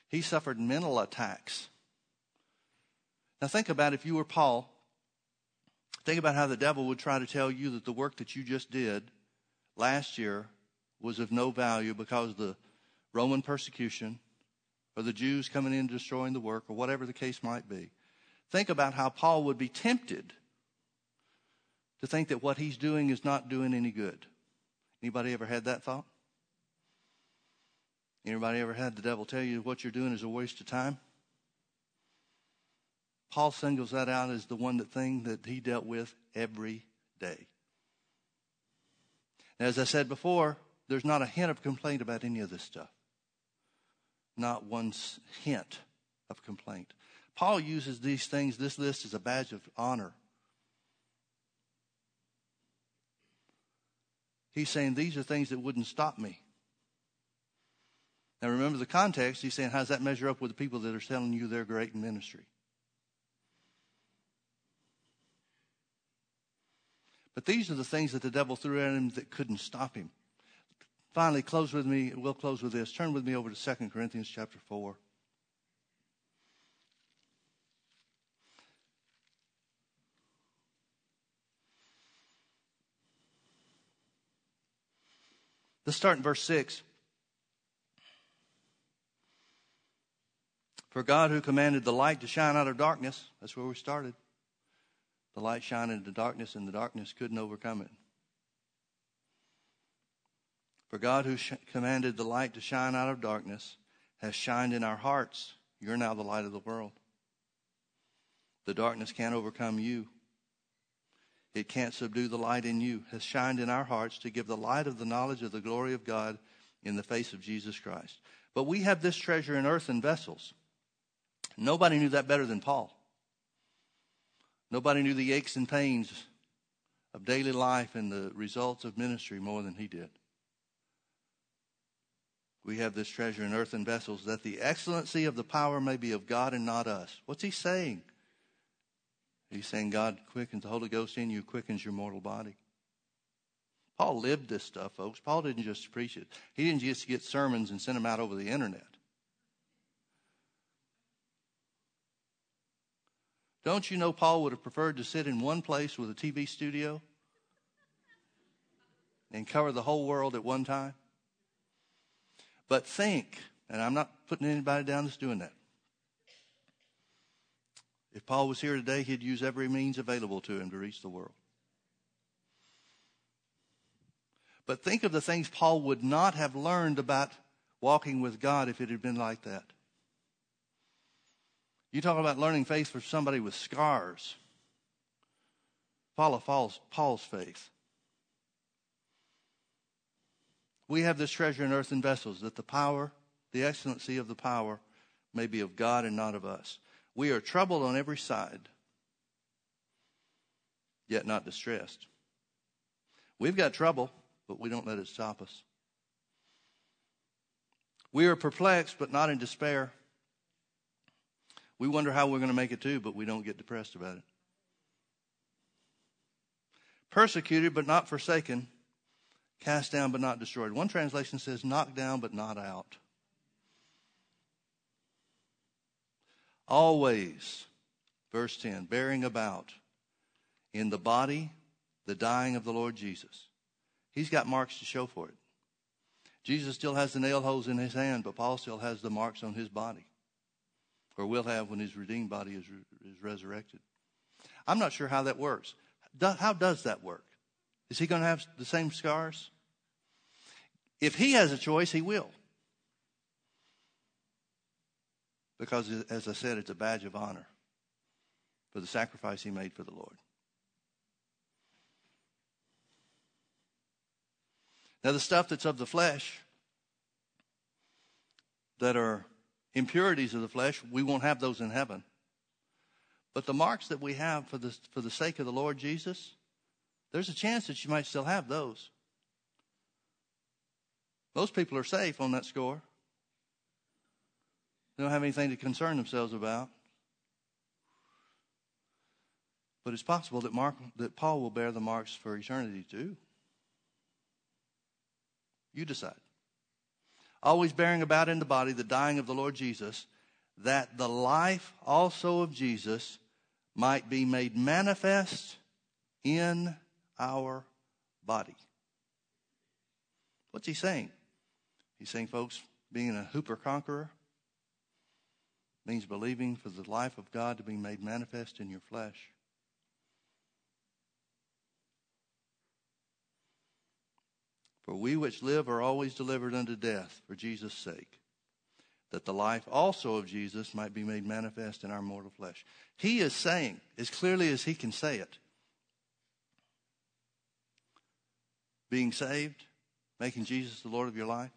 He suffered mental attacks. Now think about if you were Paul, think about how the devil would try to tell you that the work that you just did last year was of no value because the Roman persecution or the Jews coming in and destroying the work or whatever the case might be. Think about how Paul would be tempted to think that what he's doing is not doing any good. Anybody ever had that thought? Anybody ever had the devil tell you what you're doing is a waste of time? Paul singles that out as the one that thing that he dealt with every day. As I said before, there's not a hint of complaint about any of this stuff not one hint of complaint. Paul uses these things, this list, as a badge of honor. He's saying these are things that wouldn't stop me. Now remember the context. He's saying, how does that measure up with the people that are telling you they're great in ministry? But these are the things that the devil threw at him that couldn't stop him. Finally, close with me. We'll close with this. Turn with me over to 2 Corinthians chapter 4. Let's start in verse 6. For God, who commanded the light to shine out of darkness, that's where we started. The light shined into darkness, and the darkness couldn't overcome it. For God, who sh- commanded the light to shine out of darkness, has shined in our hearts. You're now the light of the world. The darkness can't overcome you. It can't subdue the light in you. Has shined in our hearts to give the light of the knowledge of the glory of God in the face of Jesus Christ. But we have this treasure in earthen vessels. Nobody knew that better than Paul. Nobody knew the aches and pains of daily life and the results of ministry more than he did we have this treasure in earthen vessels, that the excellency of the power may be of God and not us. What's he saying? He's saying God quickens the Holy Ghost in you, quickens your mortal body. Paul lived this stuff, folks. Paul didn't just preach it. He didn't just get sermons and send them out over the internet. Don't you know Paul would have preferred to sit in one place with a TV studio and cover the whole world at one time? But think, and I'm not putting anybody down that's doing that. If Paul was here today, he'd use every means available to him to reach the world. But think of the things Paul would not have learned about walking with God if it had been like that. You talk about learning faith for somebody with scars. Follow Paul's, Paul's faith. We have this treasure in earthen vessels, that the power, the excellency of the power, may be of God and not of us. We are troubled on every side, yet not distressed. We've got trouble, but we don't let it stop us. We are perplexed, but not in despair. We wonder how we're going to make it too, but we don't get depressed about it. persecuted but not forsaken, cast down but not destroyed. One translation says knocked down but not out. Always, verse 10, bearing about in the body the dying of the Lord Jesus. He's got marks to show for it. Jesus still has the nail holes in his hand, but Paul still has the marks on his body, or will have when his redeemed body is, is resurrected. I'm not sure how that works. How does that work? Is he going to have the same scars? If he has a choice, he will. Because, as I said, it's a badge of honor for the sacrifice he made for the Lord. Now, the stuff that's of the flesh, that are impurities of the flesh, we won't have those in heaven. But the marks that we have for the, for the sake of the Lord Jesus, there's a chance that you might still have those. Most people are safe on that score. They don't have anything to concern themselves about. But it's possible that, Mark, that Paul will bear the marks for eternity too. You decide. Always bearing about in the body the dying of the Lord Jesus, that the life also of Jesus might be made manifest in our body. What's he saying? He's saying, folks, being a hooper conqueror means believing for the life of God to be made manifest in your flesh. For we which live are always delivered unto death for Jesus' sake, that the life also of Jesus might be made manifest in our mortal flesh. He is saying, as clearly as he can say it, being saved, making Jesus the Lord of your life,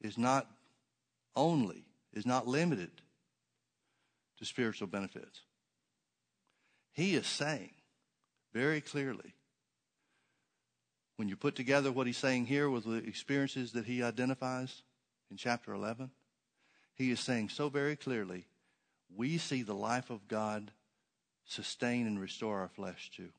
is not only, is not limited to spiritual benefits. He is saying very clearly when you put together what he's saying here with the experiences that he identifies in chapter 11, he is saying so very clearly we see the life of God sustain and restore our flesh too.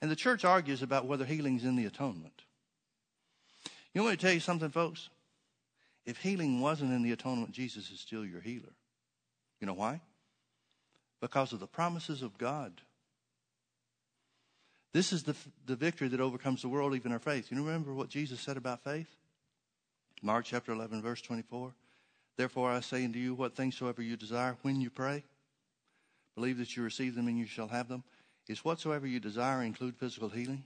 And the church argues about whether healing's in the atonement. You want me to tell you something, folks? If healing wasn't in the atonement, Jesus is still your healer. You know why? because of the promises of God. This is the, the victory that overcomes the world, even our faith. You remember what Jesus said about faith? Mark chapter 11, verse 24. Therefore I say unto you, what things soever you desire when you pray, believe that you receive them and you shall have them. Is whatsoever you desire include physical healing?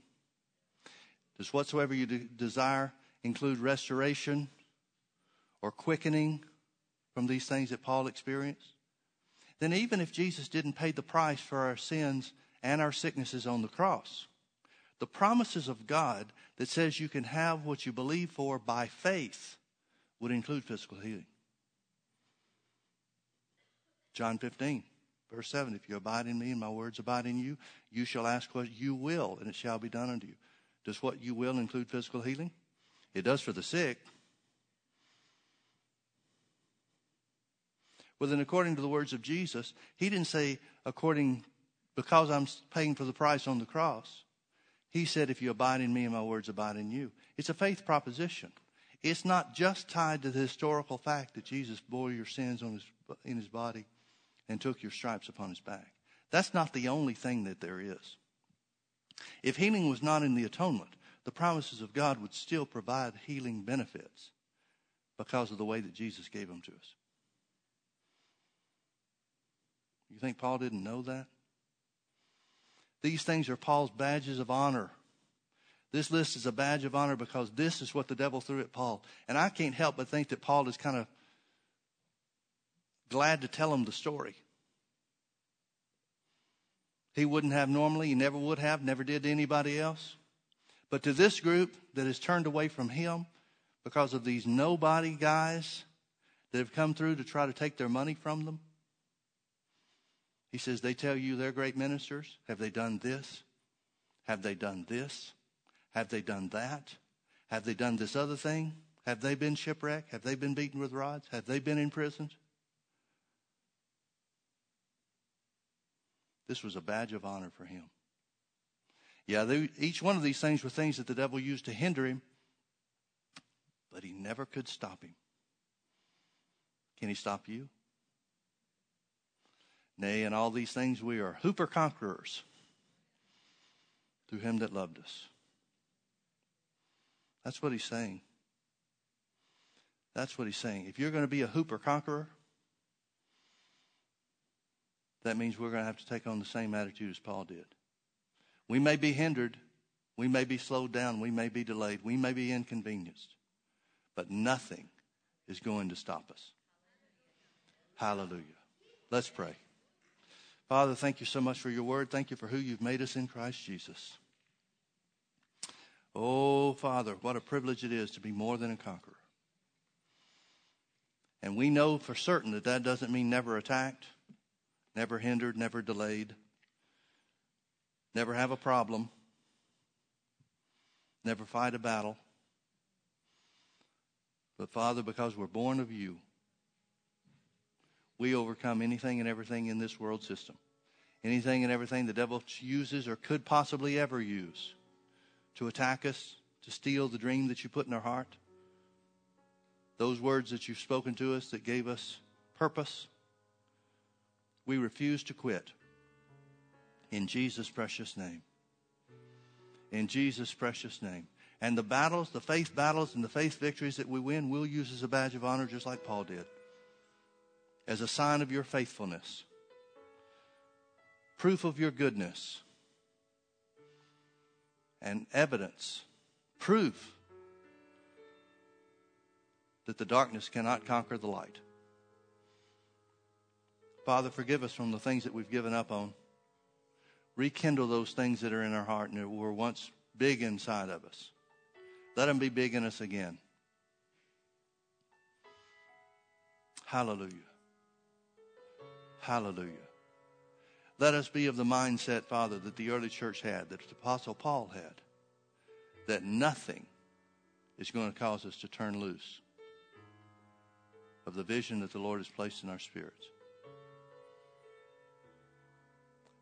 Does whatsoever you de- desire include restoration or quickening from these things that Paul experienced? then even if Jesus didn't pay the price for our sins and our sicknesses on the cross, the promises of God that says you can have what you believe for by faith would include physical healing. John 15, verse 7 If you abide in me and my words abide in you, you shall ask what you will, and it shall be done unto you. Does what you will include physical healing? It does for the sick. Well, then, according to the words of Jesus, he didn't say, according, because I'm paying for the price on the cross. He said, if you abide in me and my words abide in you. It's a faith proposition. It's not just tied to the historical fact that Jesus bore your sins his, in his body and took your stripes upon his back. That's not the only thing that there is. If healing was not in the atonement, the promises of God would still provide healing benefits because of the way that Jesus gave them to us. You think Paul didn't know that? These things are Paul's badges of honor. This list is a badge of honor because this is what the devil threw at Paul. And I can't help but think that Paul is kind of glad to tell him the story. He wouldn't have normally, he never would have, never did to anybody else. But to this group that has turned away from him because of these nobody guys that have come through to try to take their money from them, he says, They tell you they're great ministers. Have they done this? Have they done this? Have they done that? Have they done this other thing? Have they been shipwrecked? Have they been beaten with rods? Have they been imprisoned? This was a badge of honor for him. Yeah, they, each one of these things were things that the devil used to hinder him, but he never could stop him. Can he stop you? Nay, in all these things we are hooper conquerors through him that loved us. That's what he's saying. That's what he's saying. If you're going to be a hooper conqueror, that means we're going to have to take on the same attitude as Paul did. We may be hindered, we may be slowed down, we may be delayed, we may be inconvenienced, but nothing is going to stop us. Hallelujah. Let's pray. Father, thank you so much for your word. Thank you for who you've made us in Christ Jesus. Oh, Father, what a privilege it is to be more than a conqueror. And we know for certain that that doesn't mean never attacked, never hindered, never delayed, never have a problem, never fight a battle. But Father, because we're born of you, we overcome anything and everything in this world system. Anything and everything the devil uses or could possibly ever use to attack us, to steal the dream that you put in our heart. Those words that you've spoken to us that gave us purpose. We refuse to quit. In Jesus' precious name. In Jesus' precious name. And the battles, the faith battles and the faith victories that we win, we'll use as a badge of honor just like Paul did as a sign of your faithfulness, proof of your goodness, and evidence, proof that the darkness cannot conquer the light. Father, forgive us from the things that we've given up on. Rekindle those things that are in our heart and that were once big inside of us. Let them be big in us again. Hallelujah. Hallelujah. Let us be of the mindset, Father, that the early church had, that the Apostle Paul had, that nothing is going to cause us to turn loose of the vision that the Lord has placed in our spirits.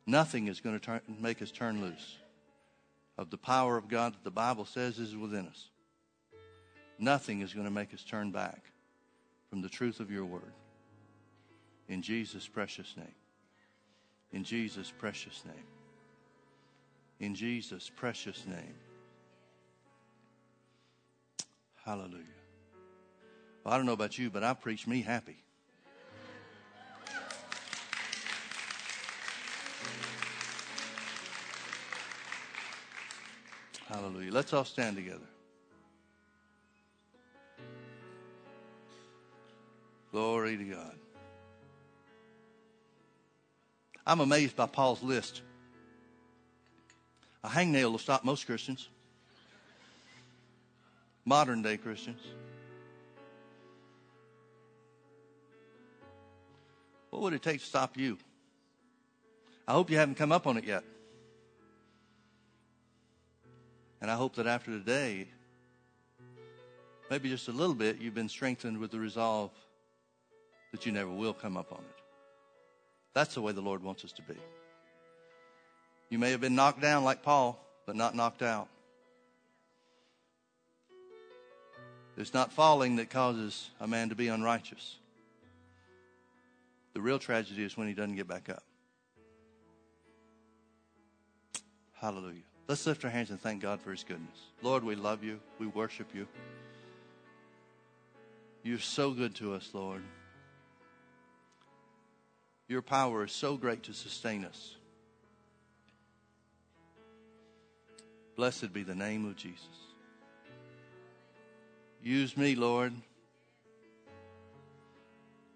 Nothing is going to turn, make us turn loose of the power of God that the Bible says is within us. Nothing is going to make us turn back from the truth of your word. In Jesus' precious name. In Jesus' precious name. In Jesus' precious name. Hallelujah. Well, I don't know about you, but I preach me happy. Hallelujah. Let's all stand together. Glory to God. I'm amazed by Paul's list. A hangnail will stop most Christians, modern day Christians. What would it take to stop you? I hope you haven't come up on it yet. And I hope that after today, maybe just a little bit, you've been strengthened with the resolve that you never will come up on it. That's the way the Lord wants us to be. You may have been knocked down like Paul, but not knocked out. It's not falling that causes a man to be unrighteous. The real tragedy is when he doesn't get back up. Hallelujah. Let's lift our hands and thank God for his goodness. Lord, we love you. We worship you. You're so good to us, Lord. Your power is so great to sustain us. Blessed be the name of Jesus. Use me, Lord.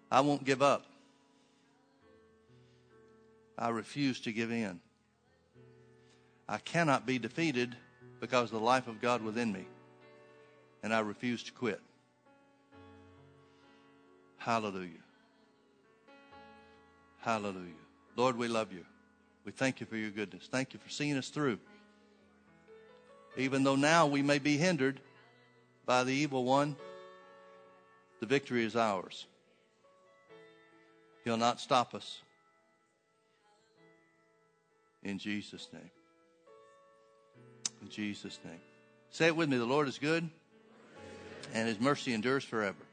I won't give up. I refuse to give in. I cannot be defeated because the life of God within me. And I refuse to quit. Hallelujah. Hallelujah. Lord, we love you. We thank you for your goodness. Thank you for seeing us through. Even though now we may be hindered by the evil one, the victory is ours. He'll not stop us. In Jesus' name. Jesus' name. Say it with me the Lord is good, and his mercy endures forever.